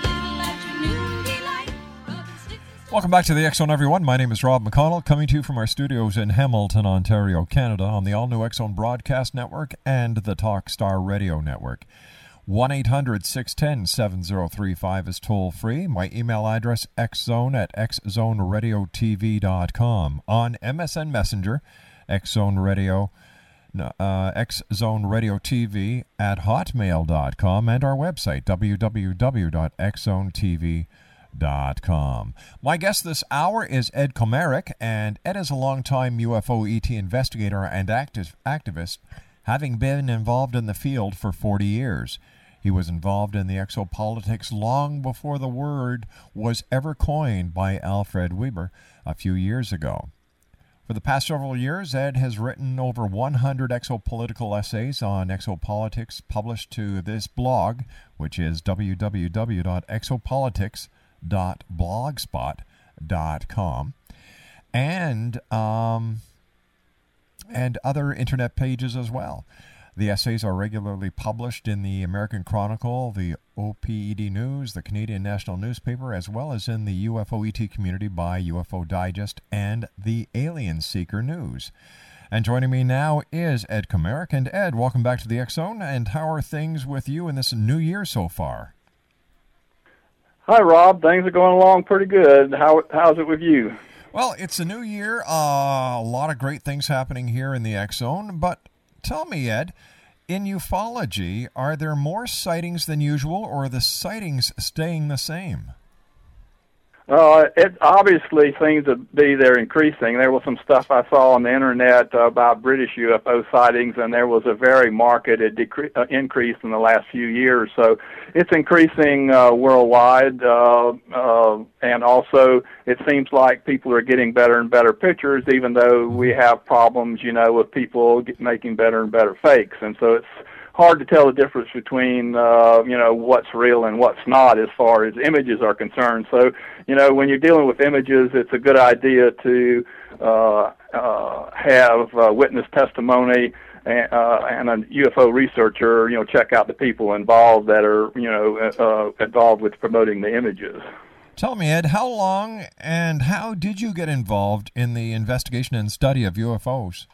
Little afternoon delight. Rubbing sticks and Welcome back to the X Zone, everyone. My name is Rob McConnell, coming to you from our studios in Hamilton, Ontario, Canada, on the all new X Zone Broadcast Network and the Talk Star Radio Network. 1 800 610 7035 is toll free. My email address, xzone at xzoneradiotv.com. On MSN Messenger, xzone radio, uh, xzone radio TV at hotmail.com, and our website, www.xzonetv.com. My guest this hour is Ed Komarek, and Ed is a longtime UFO ET investigator and active, activist, having been involved in the field for 40 years. He was involved in the exopolitics long before the word was ever coined by Alfred Webre a few years ago. For the past several years, Ed has written over 100 exopolitical essays on exopolitics published to this blog, which is www.exopolitics.blogspot.com, and um, and other internet pages as well. The essays are regularly published in the American Chronicle, the OPED News, the Canadian National Newspaper, as well as in the UFO ET community by UFO Digest and the Alien Seeker News. And joining me now is Ed Komarek. And Ed, welcome back to the X Zone. And how are things with you in this new year so far? Hi, Rob. Things are going along pretty good. How how's it with you? Well, it's a new year. Uh, a lot of great things happening here in the X Zone. But tell me, Ed, in ufology, are there more sightings than usual, or are the sightings staying the same? Uh, it obviously seems to be they're increasing. There was some stuff I saw on the internet uh, about British UFO sightings, and there was a very marked decre- uh, increase in the last few years. So it's increasing uh, worldwide, uh, uh, and also it seems like people are getting better and better pictures, even though we have problems, you know, with people get, making better and better fakes. And so it's hard to tell the difference between uh, you know what's real and what's not as far as images are concerned. So you know when you're dealing with images, it's a good idea to uh, uh, have uh, witness testimony. And, uh, and a UFO researcher, you know, check out the people involved that are, you know, uh, involved with promoting the images. Tell me, Ed, how long and how did you get involved in the investigation and study of UFOs?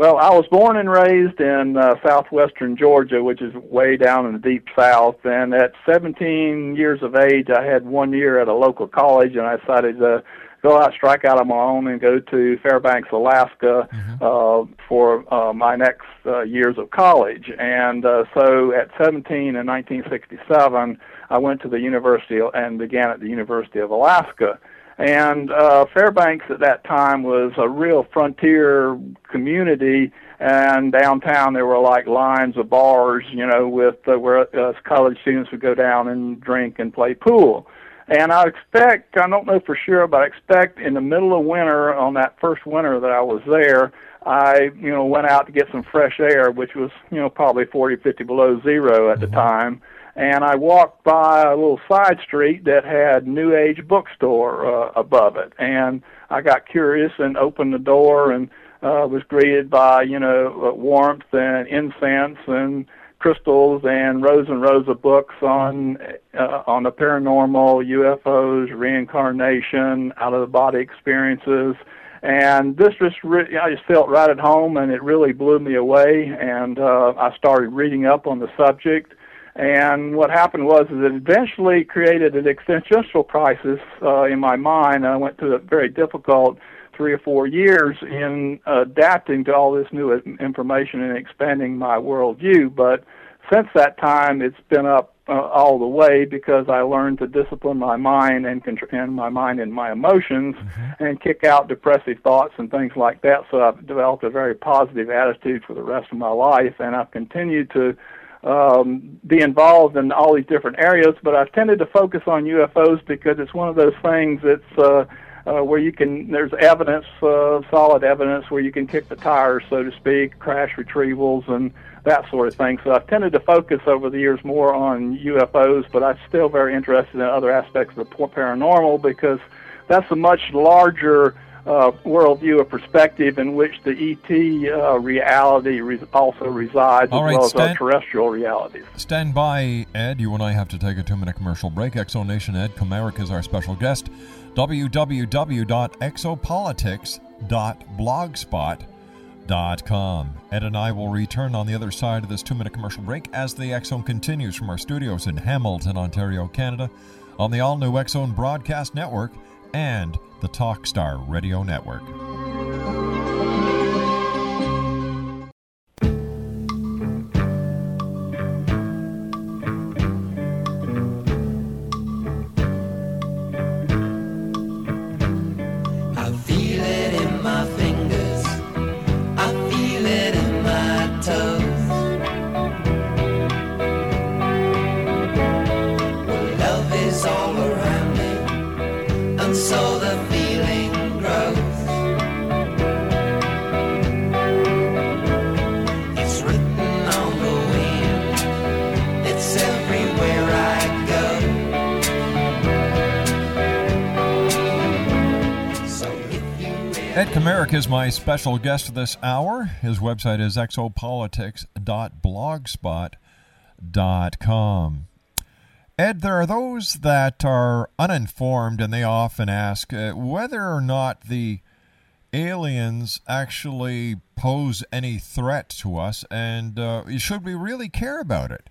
Well, I was born and raised in uh, southwestern Georgia, which is way down in the deep south. And at 17 years of age, I had one year at a local college, and I decided to go out, strike out on my own, and go to Fairbanks, Alaska, mm-hmm. uh, for uh, my next uh, years of college. And uh, so, at 17 in 1967, I went to the university and began at the University of Alaska. And uh, Fairbanks at that time was a real frontier community, and downtown there were like lines of bars, you know, with uh, where uh, college students would go down and drink and play pool. And I expect, I don't know for sure, but I expect in the middle of winter, on that first winter that I was there, I, you know, went out to get some fresh air, which was, you know, probably 40, 50 below zero at mm-hmm. the time and I walked by a little side street that had New Age bookstore uh, above it, and I got curious and opened the door and uh, was greeted by you know uh, warmth and incense and crystals and rows and rows of books on uh, on the paranormal, UFOs, reincarnation, out of the body experiences. And this just re- I just felt right at home, and it really blew me away. And uh, I started reading up on the subject and what happened was is it eventually created an existential crisis uh, in my mind. I went through a very difficult three or four years in adapting to all this new information and expanding my worldview. But since that time, it's been up uh, all the way because I learned to discipline my mind and, contr- and my mind and my emotions mm-hmm. and kick out depressive thoughts and things like that. So I've developed a very positive attitude for the rest of my life, and I've continued to um, be involved in all these different areas, but I've tended to focus on UFOs because it's one of those things that's uh, uh, where you can there's evidence, uh, solid evidence, where you can kick the tires, so to speak, crash retrievals and that sort of thing. So I've tended to focus over the years more on UFOs, but I'm still very interested in other aspects of the paranormal because that's a much larger uh, worldview, a perspective in which the ET uh, reality re- also resides, All as right, well as stand, our terrestrial realities. Stand by, Ed. You and I have to take a two-minute commercial break. Exonation Ed Komarek is our special guest. www.exopolitics.blogspot.com. Ed and I will return on the other side of this two-minute commercial break as the Zone continues from our studios in Hamilton, Ontario, Canada, on the all-new Zone Broadcast Network and the Talkstar Radio Network. Is my special guest this hour. His website is exopolitics.blogspot.com. Ed, there are those that are uninformed and they often ask uh, whether or not the aliens actually pose any threat to us and uh, should we really care about it?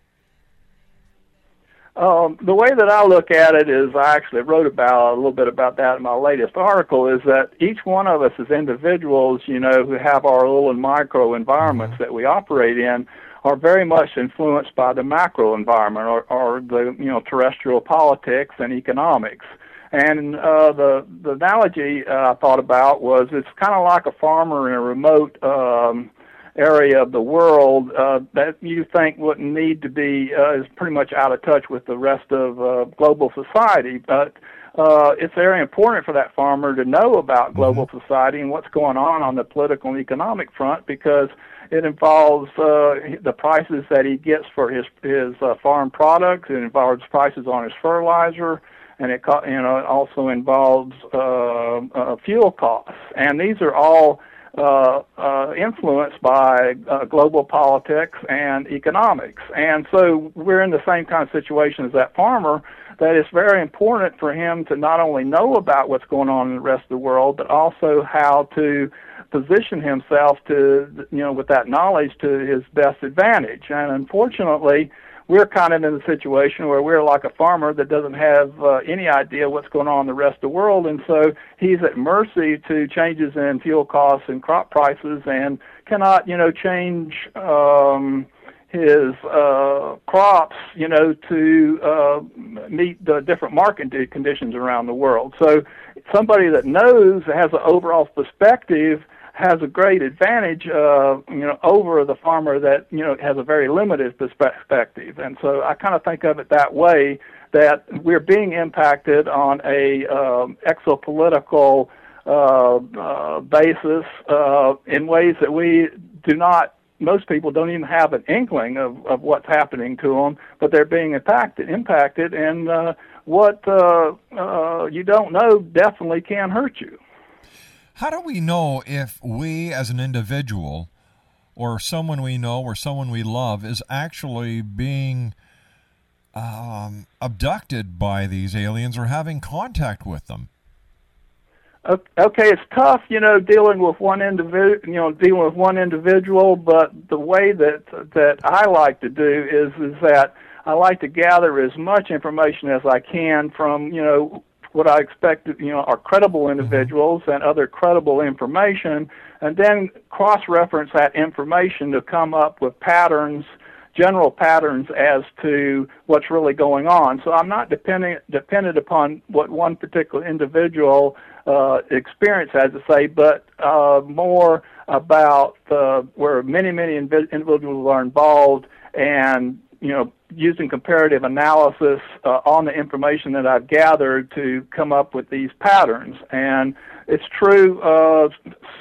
Um, the way that I look at it is, I actually wrote about a little bit about that in my latest article. Is that each one of us as individuals, you know, who have our little micro environments mm-hmm. that we operate in, are very much influenced by the macro environment or, or the you know terrestrial politics and economics. And uh, the the analogy uh, I thought about was it's kind of like a farmer in a remote um, area of the world uh, that you think wouldn't need to be uh, is pretty much out of touch with the rest of uh, global society, but uh, it's very important for that farmer to know about global mm-hmm. society and what's going on on the political and economic front because it involves uh, the prices that he gets for his his uh, farm products. It involves prices on his fertilizer, and it you know it also involves uh, uh, fuel costs. And these are all uh, uh, influenced by uh, global politics and economics. And so we're in the same kind of situation as that farmer. That it's very important for him to not only know about what's going on in the rest of the world, but also how to position himself to, you know, with that knowledge to his best advantage. And unfortunately, we're kind of in a situation where we're like a farmer that doesn't have uh, any idea what's going on in the rest of the world, and so he's at mercy to changes in fuel costs and crop prices, and cannot, you know, change. Um, his uh, crops, you know, to uh, meet the different market conditions around the world. So, somebody that knows has an overall perspective has a great advantage, uh, you know, over the farmer that you know has a very limited perspective. And so I kind of think of it that way that we're being impacted on a um, exopolitical uh, uh, basis uh, in ways that we do not. Most people don't even have an inkling of, of what's happening to them, but they're being impacted. Impacted, and uh, what uh, uh, you don't know definitely can hurt you. How do we know if we as an individual or someone we know or someone we love is actually being um, abducted by these aliens or having contact with them? Okay, it's tough, you know, dealing with one individual, you know, dealing with one individual. But the way that that I like to do is is that I like to gather as much information as I can from, you know, what I expect, you know, are credible mm-hmm. individuals and other credible information, and then cross-reference that information to come up with patterns, general patterns as to what's really going on. So I'm not dependent dependent upon what one particular individual uh, experience has to say, but uh, more about uh, where many many individuals are involved and you know, using comparative analysis uh, on the information that I've gathered to come up with these patterns. And it's true, uh,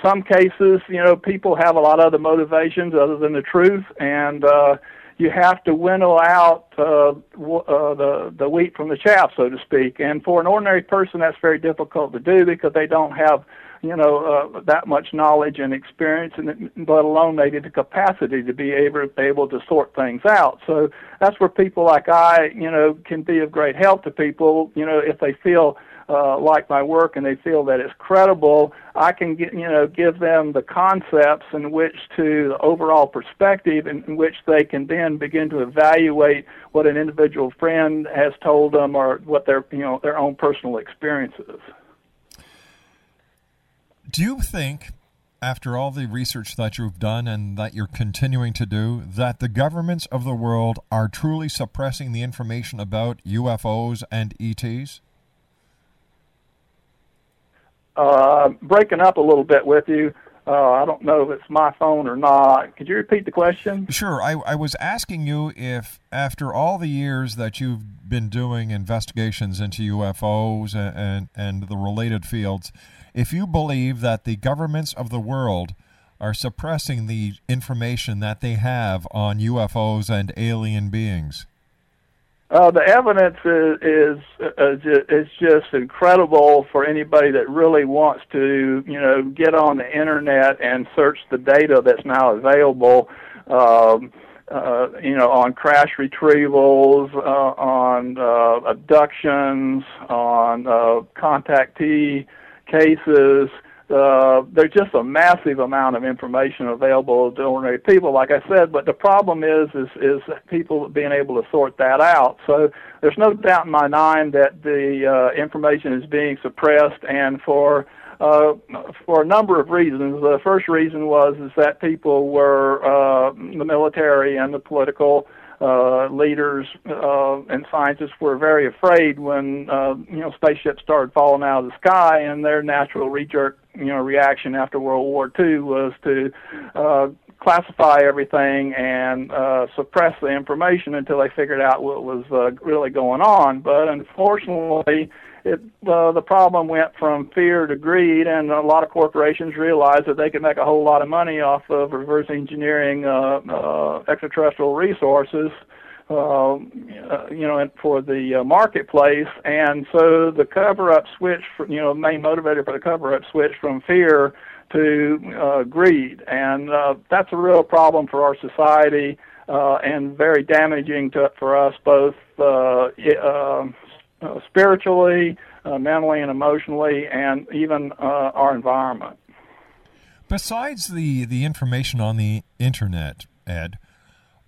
some cases, you know, people have a lot of other motivations other than the truth, and uh, you have to winnow out uh, w- uh, the the wheat from the chaff, so to speak. And for an ordinary person, that's very difficult to do because they don't have you know uh, that much knowledge and experience, and let alone maybe the capacity to be able able to sort things out. So that's where people like I, you know, can be of great help to people. You know, if they feel uh, like my work and they feel that it's credible, I can get you know give them the concepts in which to the overall perspective in, in which they can then begin to evaluate what an individual friend has told them or what their you know their own personal experiences. Do you think, after all the research that you've done and that you're continuing to do, that the governments of the world are truly suppressing the information about UFOs and ETs? Uh, breaking up a little bit with you. Uh, I don't know if it's my phone or not. Could you repeat the question? Sure. I, I was asking you if, after all the years that you've been doing investigations into UFOs and, and, and the related fields, if you believe that the governments of the world are suppressing the information that they have on UFOs and alien beings? Uh, the evidence is is is just incredible for anybody that really wants to, you know, get on the internet and search the data that's now available. Um, uh, you know, on crash retrievals, uh, on uh, abductions, on uh, contactee cases. Uh, there's just a massive amount of information available to ordinary people, like I said. But the problem is, is, is people being able to sort that out. So there's no doubt in my mind that the uh, information is being suppressed, and for uh, for a number of reasons. The first reason was is that people were uh, the military and the political uh, leaders uh, and scientists were very afraid when uh, you know spaceships started falling out of the sky, and their natural re-jerk you know reaction after World War II was to uh, classify everything and uh, suppress the information until they figured out what was uh, really going on. But unfortunately, it uh, the problem went from fear to greed, and a lot of corporations realized that they could make a whole lot of money off of reverse engineering uh, uh, extraterrestrial resources. Uh, you know, for the uh, marketplace, and so the cover-up switch, for, you know, main motivator for the cover-up switch from fear to uh, greed, and uh, that's a real problem for our society, uh, and very damaging to for us both uh, uh, uh, spiritually, uh, mentally, and emotionally, and even uh, our environment. Besides the, the information on the internet, Ed,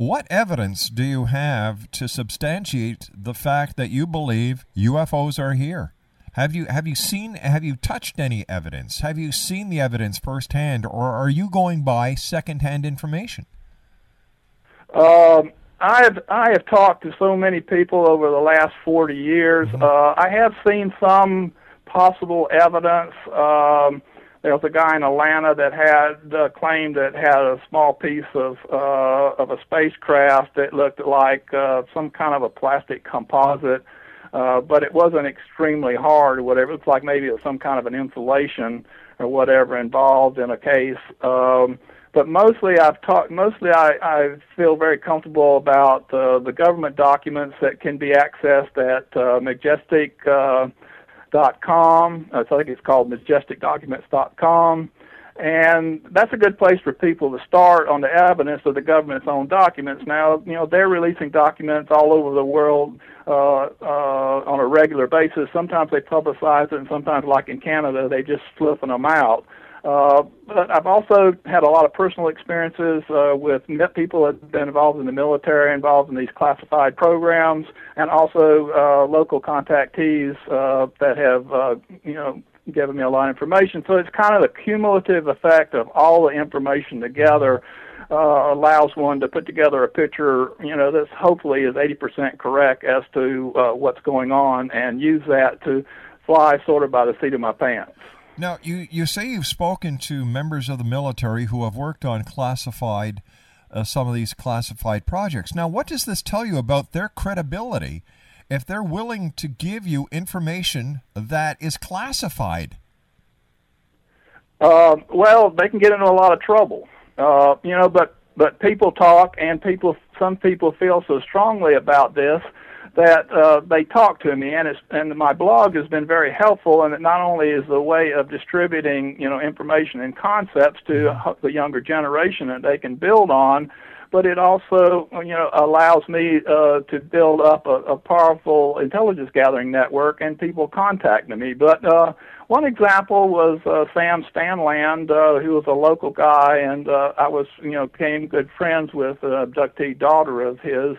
what evidence do you have to substantiate the fact that you believe UFOs are here? Have you have you seen have you touched any evidence? Have you seen the evidence firsthand, or are you going by secondhand information? Um, I have I have talked to so many people over the last forty years. Mm-hmm. Uh, I have seen some possible evidence. Um, there was a guy in Atlanta that had uh, claimed that had a small piece of uh, of a spacecraft that looked like uh, some kind of a plastic composite, uh, but it wasn't extremely hard or whatever. It looked like maybe it was some kind of an insulation or whatever involved in a case. Um, but mostly I've talked. Mostly I, I feel very comfortable about uh, the government documents that can be accessed at uh, Majestic. Uh, dot com. I think it's called majesticdocuments.com. And that's a good place for people to start on the evidence of the government's own documents. Now, you know, they're releasing documents all over the world uh, uh, on a regular basis. Sometimes they publicize it, and sometimes, like in Canada, they just flipping them out. Uh, but I've also had a lot of personal experiences uh, with met people that have been involved in the military, involved in these classified programs, and also uh, local contactees uh, that have, uh, you know, given me a lot of information. So it's kind of the cumulative effect of all the information together uh, allows one to put together a picture, you know, that's hopefully is 80% correct as to uh, what's going on, and use that to fly sort of by the seat of my pants. Now, you, you say you've spoken to members of the military who have worked on classified, uh, some of these classified projects. Now, what does this tell you about their credibility if they're willing to give you information that is classified? Um, well, they can get into a lot of trouble, uh, you know. But but people talk, and people some people feel so strongly about this that uh, they talk to me, and it's and my blog has been very helpful. And it not only is the way of distributing you know information and concepts to the younger generation that they can build on, but it also you know allows me uh, to build up a, a powerful intelligence gathering network, and people contacting me. But uh, one example was uh, Sam Stanland, uh, who was a local guy, and uh, I was you know became good friends with an abductee daughter of his.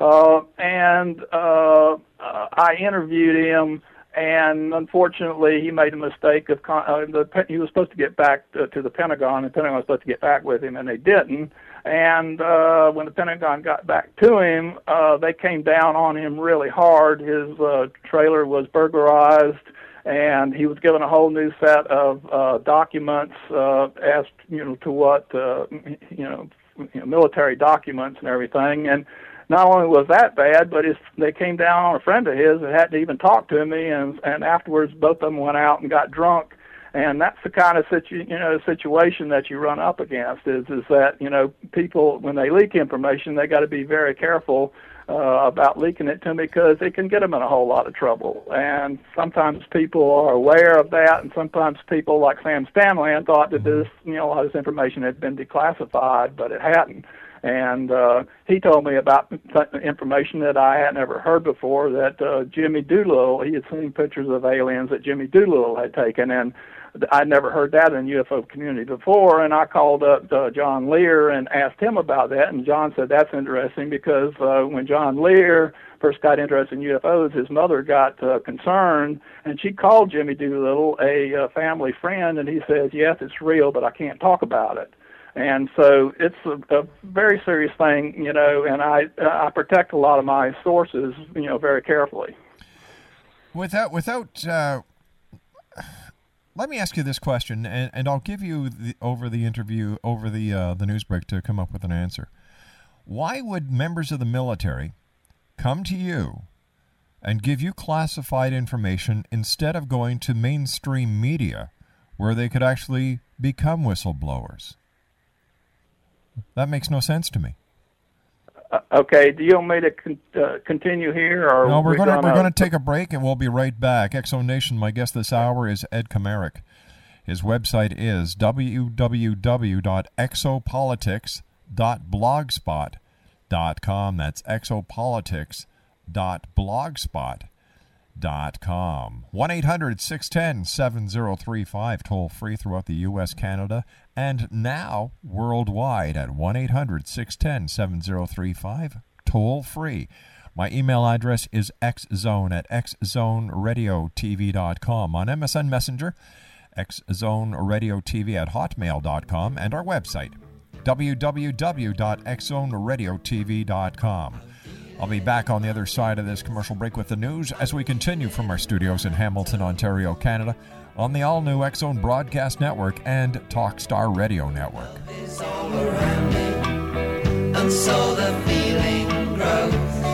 Uh, and uh, I interviewed him, and unfortunately, he made a mistake of con- uh, the, he was supposed to get back to, to the Pentagon, and the Pentagon was supposed to get back with him, and they didn't. And uh, when the Pentagon got back to him, uh, they came down on him really hard. His uh, trailer was burglarized, and he was given a whole new set of uh, documents uh, as you know to what uh, you know, you know military documents and everything, and not only was that bad, but it's, they came down on a friend of his that hadn't even talked to me, and and afterwards both of them went out and got drunk, and that's the kind of situ you know situation that you run up against is is that you know people when they leak information they got to be very careful uh, about leaking it to me because it can get them in a whole lot of trouble. And sometimes people are aware of that, and sometimes people like Sam Stanland thought that this, you know, a lot of this information had been declassified, but it hadn't and uh, he told me about information that I had never heard before. That uh, Jimmy Doolittle, he had seen pictures of aliens that Jimmy Doolittle had taken, and I'd never heard that in UFO community before. And I called up uh, John Lear and asked him about that, and John said that's interesting because uh, when John Lear first got interested in UFOs, his mother got uh, concerned, and she called Jimmy Doolittle a uh, family friend, and he says, "Yes, it's real, but I can't talk about it." And so it's a, a very serious thing, you know. And I I protect a lot of my sources, you know, very carefully. Without without. Uh, let me ask you this question, and, and I'll give you the, over the interview over the uh, the news break to come up with an answer. Why would members of the military come to you and give you classified information instead of going to mainstream media where they could actually become whistleblowers? That makes no sense to me. Uh, okay, do you want me to con- uh, continue here, or No, we're going to gonna- we're going to take a break and we'll be right back. Exo Nation, my guest this hour is Ed Komarek. His website is www.exopolitics.blogspot.com. That's exopolitics.blogspot.com. 1 800 610 7035, toll free throughout the U.S., Canada, and now worldwide at 1 800 610 7035, toll free. My email address is xzone at xzoneradiotv.com. On MSN Messenger, xzoneradiotv at hotmail.com, and our website, www.xzoneradiotv.com. I'll be back on the other side of this commercial break with the news as we continue from our studios in Hamilton, Ontario, Canada, on the all new Zone Broadcast Network and Talkstar Radio Network. And so the feeling grows.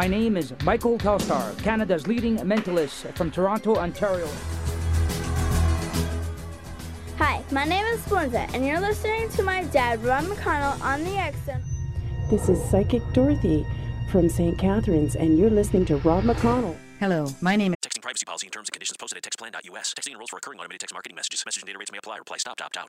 My name is Michael Telstar, Canada's leading mentalist from Toronto, Ontario. Hi, my name is Splenda, and you're listening to my dad, Ron McConnell, on the X Zone. This is Psychic Dorothy from St. Catharines, and you're listening to Rob McConnell. Hello, my name is. Texting privacy policy and terms and conditions posted at textplan.us. Texting enrolls for recurring automated text marketing messages. Message and data rates may apply. Reply stop to opt out.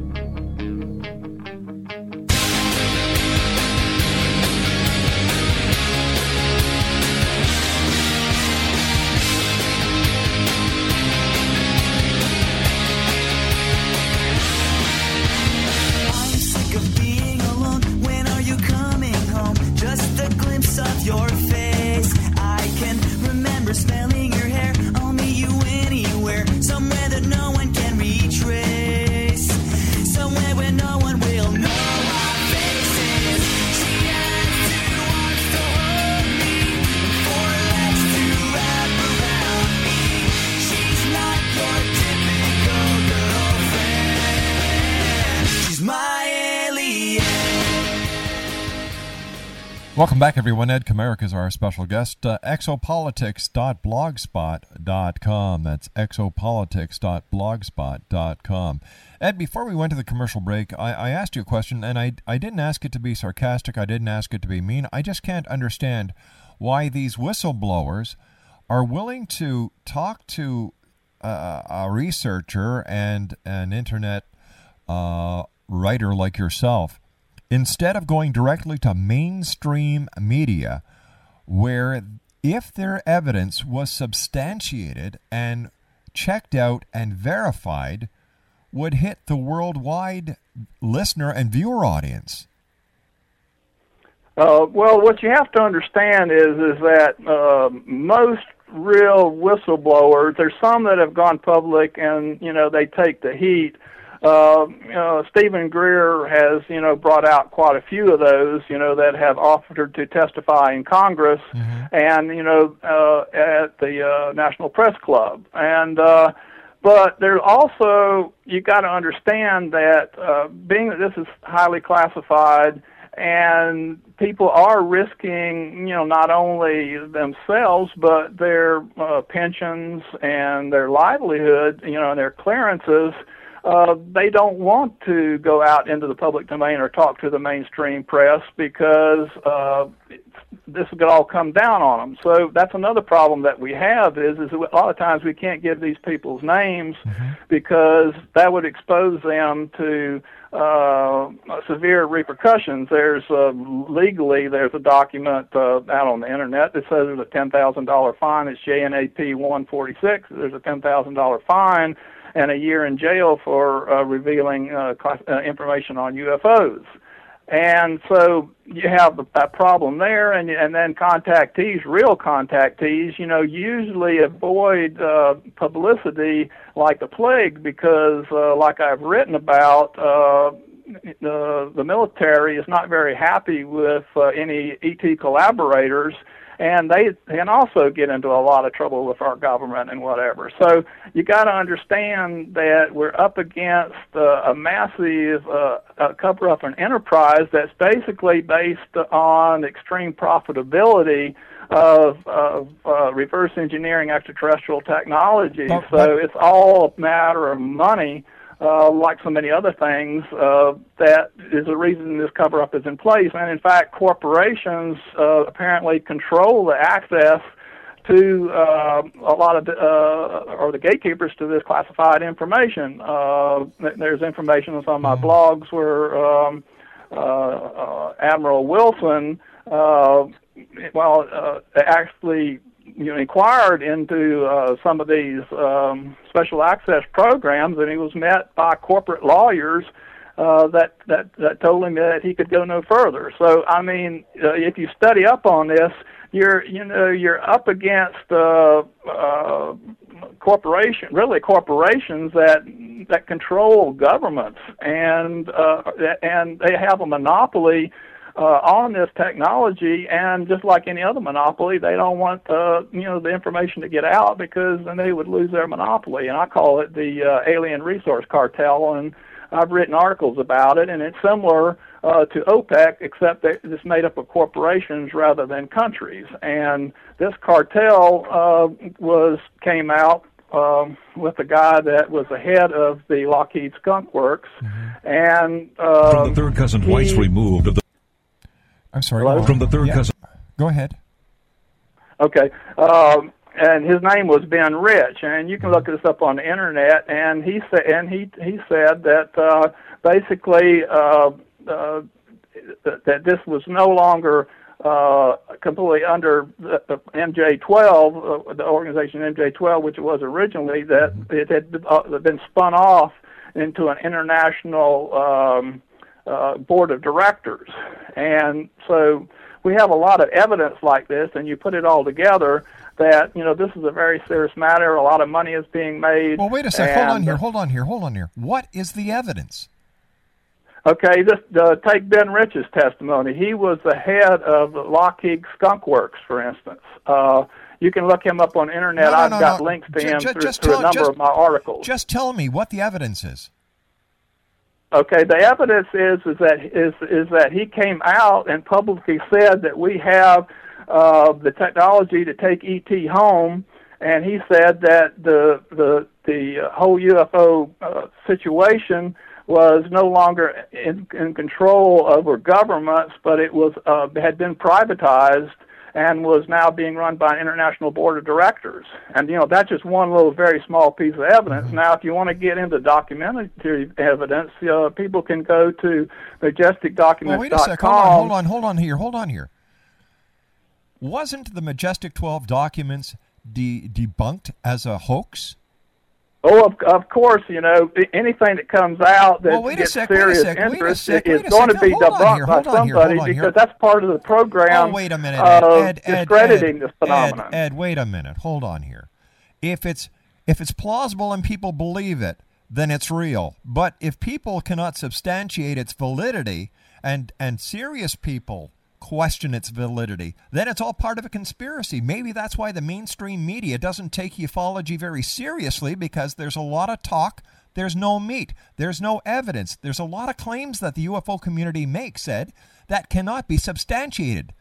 Welcome back, everyone. Ed Komarek is our special guest. Uh, exopolitics.blogspot.com. That's exopolitics.blogspot.com. Ed, before we went to the commercial break, I, I asked you a question, and I, I didn't ask it to be sarcastic. I didn't ask it to be mean. I just can't understand why these whistleblowers are willing to talk to uh, a researcher and an internet uh, writer like yourself instead of going directly to mainstream media where if their evidence was substantiated and checked out and verified would hit the worldwide listener and viewer audience? Uh, well, what you have to understand is is that uh, most real whistleblowers, there's some that have gone public and you know they take the heat. Uh, you know, Steven Greer has you know brought out quite a few of those you know that have offered to testify in Congress and you know uh, at the uh, National Press Club and. Uh, but there's also you got to understand that uh, being that this is highly classified and people are risking you know not only themselves but their uh, pensions and their livelihood you know and their clearances uh, they don't want to go out into the public domain or talk to the mainstream press because uh, this could all come down on them. So that's another problem that we have is is a lot of times we can't give these people's names because that would expose them to uh, severe repercussions. There's uh, legally there's a document uh, out on the internet that says there's a ten thousand dollar fine. It's JANAP 146. There's a ten thousand dollar fine and a year in jail for uh, revealing uh, class- uh, information on UFOs. And so you have that problem there, and and then contactees, real contactees, you know, usually avoid uh, publicity like the plague because, uh, like I've written about, uh, the the military is not very happy with uh, any ET collaborators, and they can also get into a lot of trouble with our government and whatever. So you got to understand that we're up against uh, a massive uh, uh, cover up an enterprise that's basically based on extreme profitability of, of uh, reverse engineering extraterrestrial technology. But- so it's all a matter of money. Uh, like so many other things, uh, that is the reason this cover up is in place. And in fact, corporations uh, apparently control the access to uh, a lot of uh, or the gatekeepers to this classified information. Uh, there's information on some of my blogs where um, uh, uh, Admiral Wilson, uh, well, uh, actually you know, inquired into uh, some of these um, special access programs, and he was met by corporate lawyers uh, that that that told him that he could go no further. So, I mean, uh, if you study up on this, you're you know you're up against uh, uh, corporation, really corporations that that control governments, and uh, and they have a monopoly uh, on this technology. And just like any other monopoly, they don't want uh, you know the information to get out because then they would lose their monopoly. And I call it the uh, alien resource cartel. And I've written articles about it, and it's similar uh, to OPEC, except that it's made up of corporations rather than countries. And this cartel uh, was came out um, with a guy that was the head of the Lockheed Skunk Works, and uh, From the third cousin he- White's removed of the. I'm sorry. Hello? From the third Yeah. cousin. Go ahead. Okay. Um, and his name was Ben Rich, and you can look this up on the internet. And he said, and he he said that uh, basically uh, uh, that, that this was no longer uh, completely under the, the MJ12, uh, the organization MJ12, which it was originally. That it had uh, been spun off into an international um, uh, board of directors, and so we have a lot of evidence like this, and you put it all together that you know this is a very serious matter. A lot of money is being made. Well, wait a second. Hold on here. Hold on here. Hold on here. What is the evidence? Okay, just uh, take Ben Rich's testimony. He was the head of Lockheed Skunk Works, for instance. Uh, you can look him up on the internet. No, no, I've no, got links to him through, just through tell- a number just- of my articles. Just tell me what the evidence is. Okay, the evidence is is that is is that he came out and publicly said that we have uh, the technology to take ET home, and he said that the the the whole UFO uh, situation was no longer in, in control over governments, but it was uh, had been privatized and was now being run by an international board of directors. And you know that's just one little very small piece of evidence. Now, if you want to get into documentary evidence, uh, people can go to majesticdocuments.com. Well, wait a sec. Hold on. Hold on. Hold on here. Hold on here. Wasn't the Majestic 12 documents de- debunked as a hoax? Oh, of, of course, you know anything that comes out that Well, gets sec, serious sec, interest sec, is going to be debunked by somebody here. because that's part of the program. Oh, wait a minute, Ed. of Ed, Ed, discrediting Ed, this phenomenon. Ed, Ed, wait a minute. Hold on here. If it's if it's plausible and people believe it, then it's real. But if people cannot substantiate its validity and and serious people question its validity, then it's all part of a conspiracy. Maybe that's why the mainstream media doesn't take ufology very seriously because there's a lot of talk, there's no meat, there's no evidence. There's a lot of claims that the UFO community makes, Ed, that cannot be substantiated.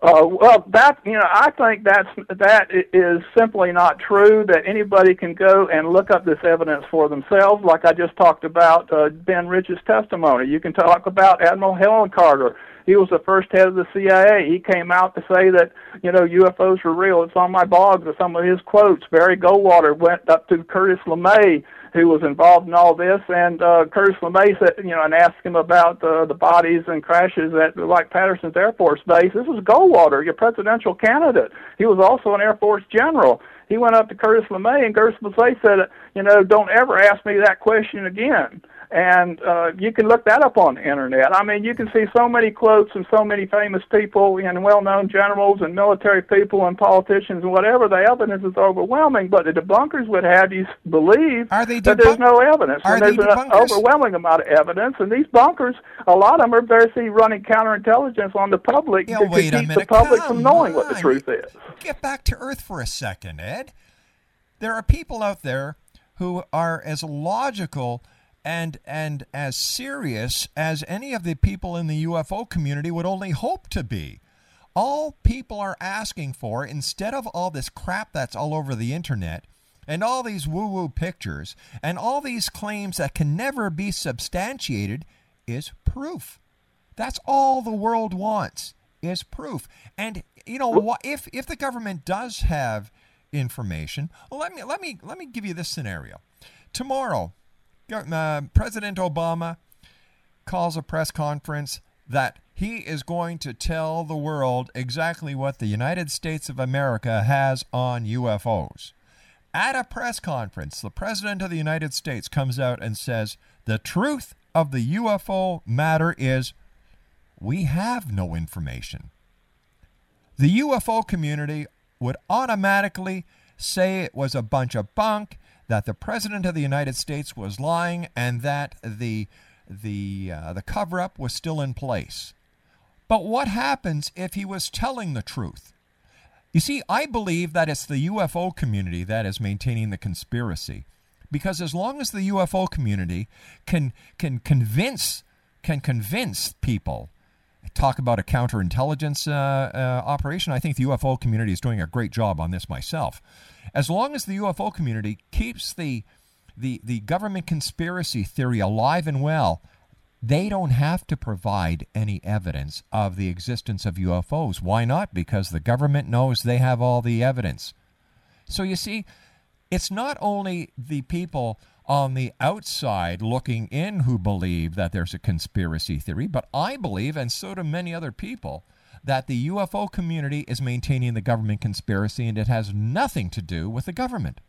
Uh, well, that you know, I think that's that i- simply not true. That anybody can go and look up this evidence for themselves. Like I just talked about uh, Ben Rich's testimony. You can talk about Admiral Hillenkoetter. He was the first head of the CIA. He came out to say that you know UFOs were real. It's on my blog. with Some of his quotes. Barry Goldwater went up to Curtis LeMay who was involved in all this, and uh, Curtis LeMay said, you know, and asked him about uh, the bodies and crashes at like Patterson's Air Force Base. This was Goldwater, your presidential candidate. He was also an Air Force general. He went up to Curtis LeMay, and Curtis LeMay said, you know, don't ever ask me that question again. And uh, you can look that up on the internet. I mean, you can see so many quotes and so many famous people and well-known generals and military people and politicians and whatever. The evidence is overwhelming, but the debunkers would have you believe that there's no evidence. are and there's an overwhelming amount of evidence, and these bunkers, a lot of them are basically running counterintelligence on the public Yeah, to, to keep the public Come from knowing what the truth is. Get back to earth for a second, Ed. There are people out there who are as logical and and as serious as any of the people in the UFO community would only hope to be. All people are asking for, instead of all this crap that's all over the internet, and all these woo woo pictures, and all these claims that can never be substantiated, is proof. That's all the world wants is proof. And you know? If if the government does have information, well, let me let me let me give you this scenario. Tomorrow, uh, President Obama calls a press conference that he is going to tell the world exactly what the United States of America has on UFOs. At a press conference, the President of the United States comes out and says, The truth of the UFO matter is we have no information. The UFO community would automatically say it was a bunch of bunk, that the President of the United States was lying, and that the, the, uh, the cover up was still in place. But what happens if he was telling the truth? You see, I believe that it's the UFO community that is maintaining the conspiracy. Because as long as the UFO community can can convince can convince people, talk about a counterintelligence uh, uh, operation, I think the UFO community is doing a great job on this myself. As long as the UFO community keeps the the the government conspiracy theory alive and well, they don't have to provide any evidence of the existence of UFOs. Why not? Because the government knows they have all the evidence. So you see, it's not only the people on the outside looking in who believe that there's a conspiracy theory, but I believe, and so do many other people, that the UFO community is maintaining the government conspiracy and it has nothing to do with the government.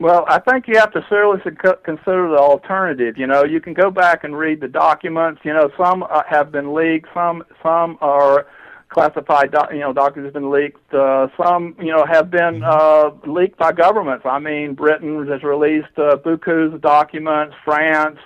Well, I think you have to seriously consider the alternative. You know, you can go back and read the documents. You know, some uh, have been leaked, some some are classified. Doc, you know, documents have been leaked. Uh, some, you know, have been uh, leaked by governments. I mean, Britain has released uh, bukus documents. France,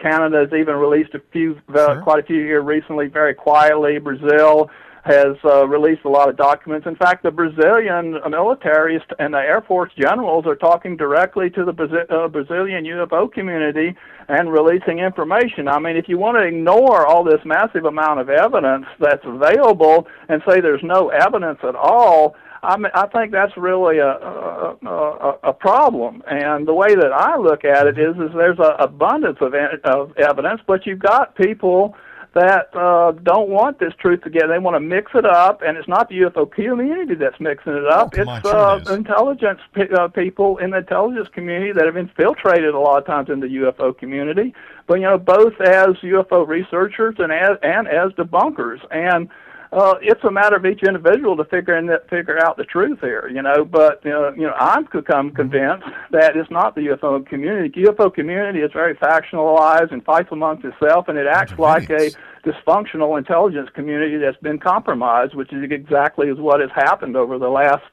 Canada has even released a few, uh, quite a few here recently, very quietly. Brazil has uh, released a lot of documents. In fact, the Brazilian military and the Air Force generals are talking directly to the uh, Brazilian UFO community and releasing information. I mean, if you want to ignore all this massive amount of evidence that's available and say there's no evidence at all, I mean, I think that's really a, a, a, a problem. And the way that I look at it is, is there's an abundance of, of evidence, but you've got people that uh, don't want this truth to get. They want to mix it up, and it's not the UFO community that's mixing it up. come it's on, uh, it intelligence pe- uh, people in the intelligence community that have infiltrated a lot of times in the UFO community. But you know, both as UFO researchers and as and as debunkers. And uh, it's a matter of each individual to figure in that, figure out the truth here, you know. But uh, you know, I'm become convinced that it's not the UFO community. The UFO community is very factionalized and fights amongst itself, and it acts like a dysfunctional intelligence community that's been compromised, which is exactly is what has happened over the last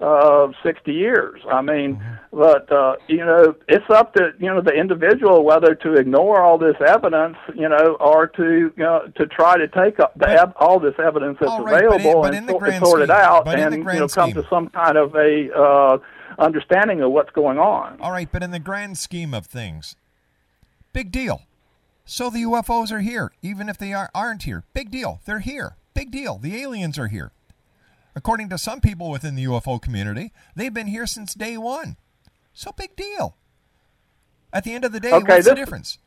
uh, 60 years. I mean, but uh, you know, it's up to you know the individual whether to ignore all this evidence, you know, or to you know to try to take up the ev- all this evidence that's right, but in- available but in and sort, it out and you know come scheme- to some kind of a uh, understanding of what's going on. All right, but in the grand scheme of things, big deal. So the UFOs are here, even if they are, aren't here. Big deal. They're here. Big deal. The aliens are here. According to some people within the UFO community, they've been here since day one. So big deal. At the end of the day, Okay, what's the difference?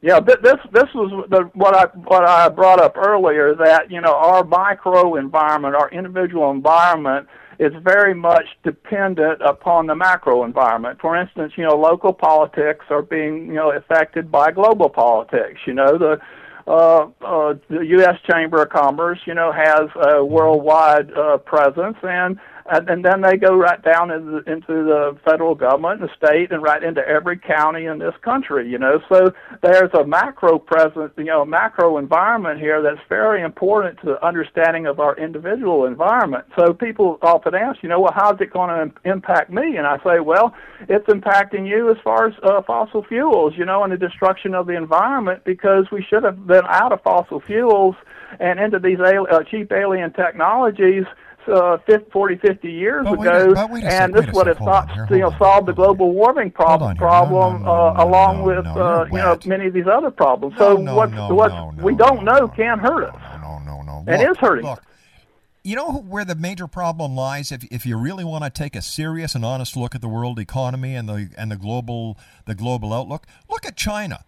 Yeah, this this was the, what I what I brought up earlier that you know our micro environment, our individual environment is very much dependent upon the macro environment. For instance, you know, local politics are being you know affected by global politics. You know, the uh, uh, the U.S. Chamber of Commerce, you know, has a worldwide uh, presence, and and, and then they go right down into, the- into the federal government, and the state, and right into every county in this country. You know, so there's a macro presence, you know, macro environment here that's very important to the understanding of our individual environment. So people often ask, you know, well, how's it going to impact me? And I say, well, it's impacting you as far as uh, fossil fuels, you know, and the destruction of the environment because we should have been out of fossil fuels and into these al- uh, cheap alien technologies uh, 50, 40, 50 years But ago, a and this would have here, you know, on, solved the global warming prob- on. No, problem uh, along with uh, you're know many of these other problems. No, so no, what no, what no, no, we don't know can hurt us. No, no, no. And Look, is hurting. Look, you know where the major problem lies if, if you really want to take a serious and honest look at the world economy and the and the global the global outlook look at China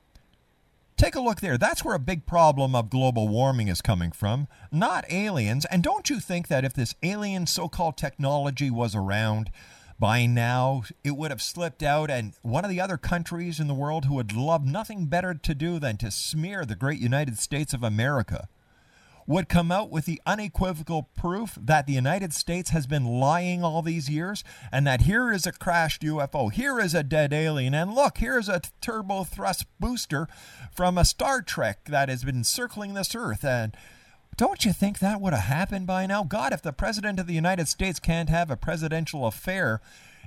take a look there. That's where a big problem of global warming is coming from not aliens. And don't you think that if this alien so-called technology was around by now it would have slipped out and one of the other countries in the world who would love nothing better to do than to smear the great United States of America would come out with the unequivocal proof that the United States has been lying all these years and that here is a crashed UFO, here is a dead alien, and look, here's a turbo thrust booster from a Star Trek that has been circling this Earth. And don't you think that would have happened by now? God, if the President of the United States can't have a presidential affair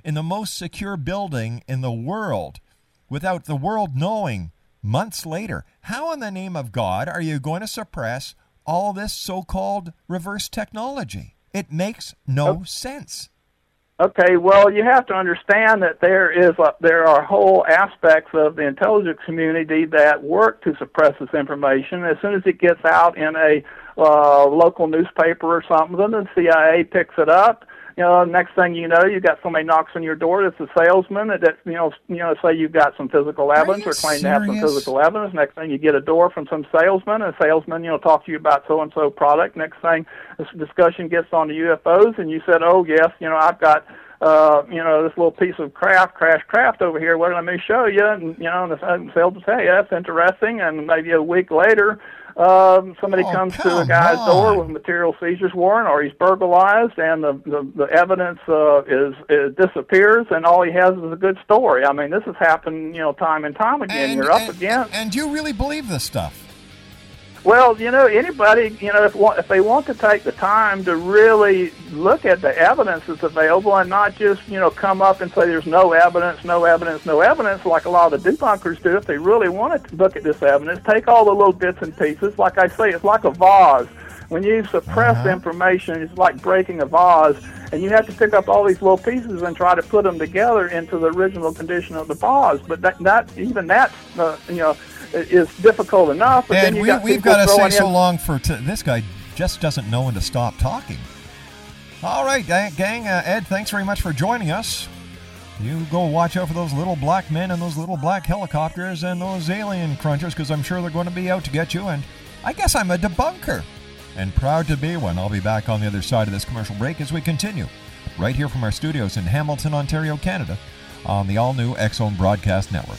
in the most secure building in the world without the world knowing months later, how in the name of God are you going to suppress all this so called reverse technology? It makes no sense. Okay, well, you have to understand that there is a, there are whole aspects of the intelligence community that work to suppress this information. As soon as it gets out in a uh, local newspaper or something, then the CIA picks it up. You know, next thing you know, you got somebody knocks on your door that's a salesman that, you know, you know, say you've got some physical evidence or claim to have some physical evidence. Next thing you get a door from some salesman, and a salesman, you know, talk to you about so and so product. Next thing, this discussion gets on to UFOs, and you said, oh yes, you know, I've got uh, you know, this little piece of craft, crash craft over here. What let me show you? And you know, and the salesman say, yeah, that's interesting. And maybe a week later, um, somebody Oh, comes to a guy's on. door with material seizures warrant, or he's burglarized, and the the, the evidence uh, is, is disappears, and all he has is a good story. I mean, this has happened, you know, time and time again. And- You're up and- against. And you really believe this stuff? Well, you know, anybody, you know, if, if they want to take the time to really look at the evidence that's available and not just, you know, come up and say there's no evidence, no evidence, no evidence, like a lot of the debunkers do, if they really want to look at this evidence, take all the little bits and pieces. Like I say, it's like a vase. When you suppress Uh-huh. information, it's like breaking a vase, and you have to pick up all these little pieces and try to put them together into the original condition of the vase. But that, that even that, uh, you know, is difficult enough. But And we, got we've got to say so long for t- this guy just doesn't know when to stop talking. All right, gang, uh, Ed, thanks very much for joining us. You go watch out for those little black men and those little black helicopters and those alien crunchers because I'm sure they're going to be out to get you. And I guess I'm a debunker and proud to be one. I'll be back on the other side of this commercial break as we continue right here from our studios in Hamilton, Ontario, Canada on the all new Zone Broadcast Network.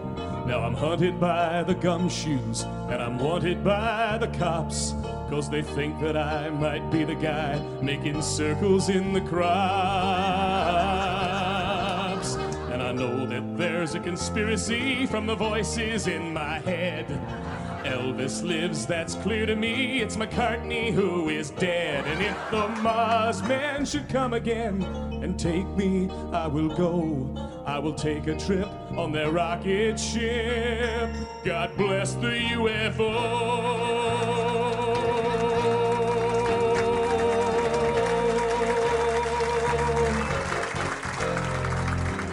Now I'm hunted by the gumshoes, and I'm wanted by the cops. Cause they think that I might be the guy making circles in the crops. And I know that there's a conspiracy from the voices in my head. Elvis lives, that's clear to me. It's McCartney who is dead. And if the Mars man should come again and take me, I will go. I will take a trip on their rocket ship. God bless the UFO.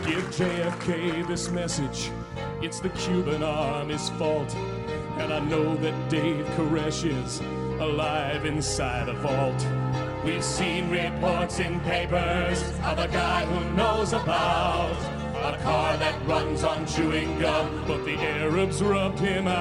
Give JFK this message. It's the Cuban army's fault. And I know that Dave Koresh is alive inside a vault. We've seen reports in papers of a guy who knows about a car that runs on chewing gum, but the Arabs rubbed him out.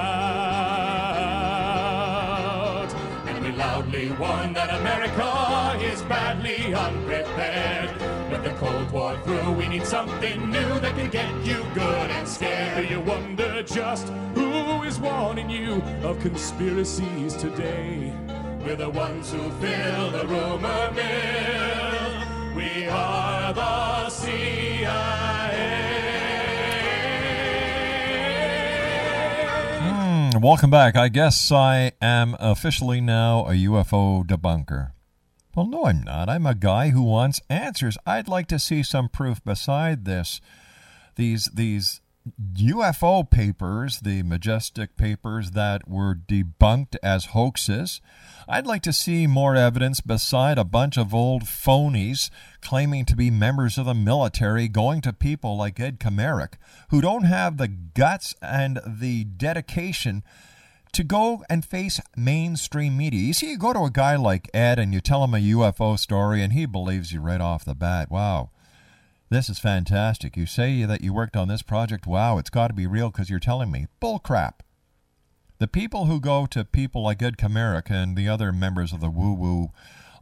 And we loudly warn that America is badly unprepared. With the Cold War through, we need something new that can get you good and scared. Do you wonder just who is warning you of conspiracies today? We're the ones who fill the rumor mill. We are the CIA. Hmm, welcome back. I guess I am officially now a UFO debunker. Well, no, I'm not. I'm a guy who wants answers. I'd like to see some proof beside this. These these UFO papers, the majestic papers that were debunked as hoaxes. I'd like to see more evidence beside a bunch of old phonies claiming to be members of the military going to people like Ed Komarek who don't have the guts and the dedication to go and face mainstream media. You see, you go to a guy like Ed and you tell him a UFO story and he believes you right off the bat. Wow. This is fantastic. You say that you worked on this project. Wow, it's got to be real because you're telling me. Bull crap. The people who go to people like Ed Komarek and the other members of the woo woo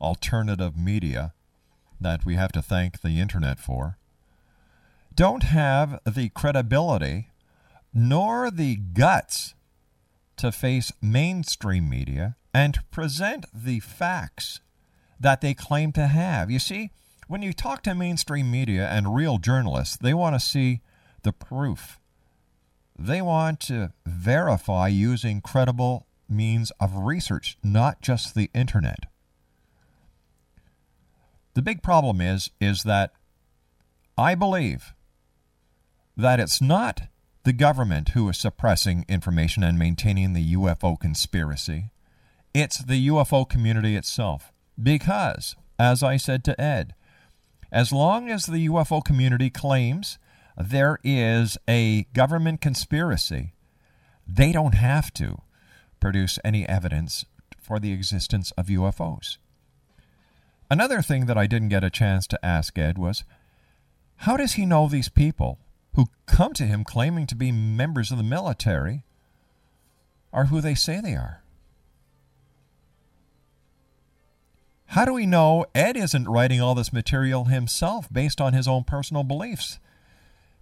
alternative media that we have to thank the internet for don't have the credibility nor the guts to face mainstream media and present the facts that they claim to have. You see, when you talk to mainstream media and real journalists, they want to see the proof. They want to verify using credible means of research, not just the internet. The big problem is is that I believe that it's not the government who is suppressing information and maintaining the UFO conspiracy. It's the UFO community itself. Because, as I said to Ed, as long as the UFO community claims there is a government conspiracy, they don't have to produce any evidence for the existence of UFOs. Another thing that I didn't get a chance to ask Ed was how does he know these people who come to him claiming to be members of the military are who they say they are? How do we know Ed isn't writing all this material himself based on his own personal beliefs,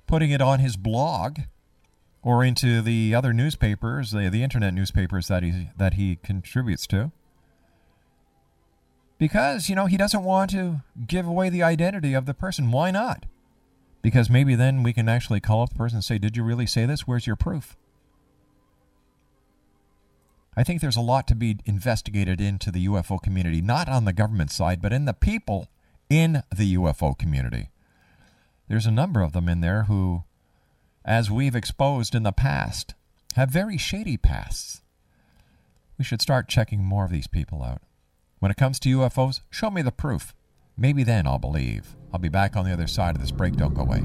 putting it on his blog or into the other newspapers, the, the internet newspapers that he that he contributes to? Because, you know, he doesn't want to give away the identity of the person. Why not? Because maybe then we can actually call up the person and say, Did you really say this? Where's your proof? I think there's a lot to be investigated into the UFO community, not on the government side, but in the people in the UFO community. There's a number of them in there who, as we've exposed in the past, have very shady pasts. We should start checking more of these people out. When it comes to UFOs, show me the proof. Maybe then I'll believe. I'll be back on the other side of this break. Don't go away.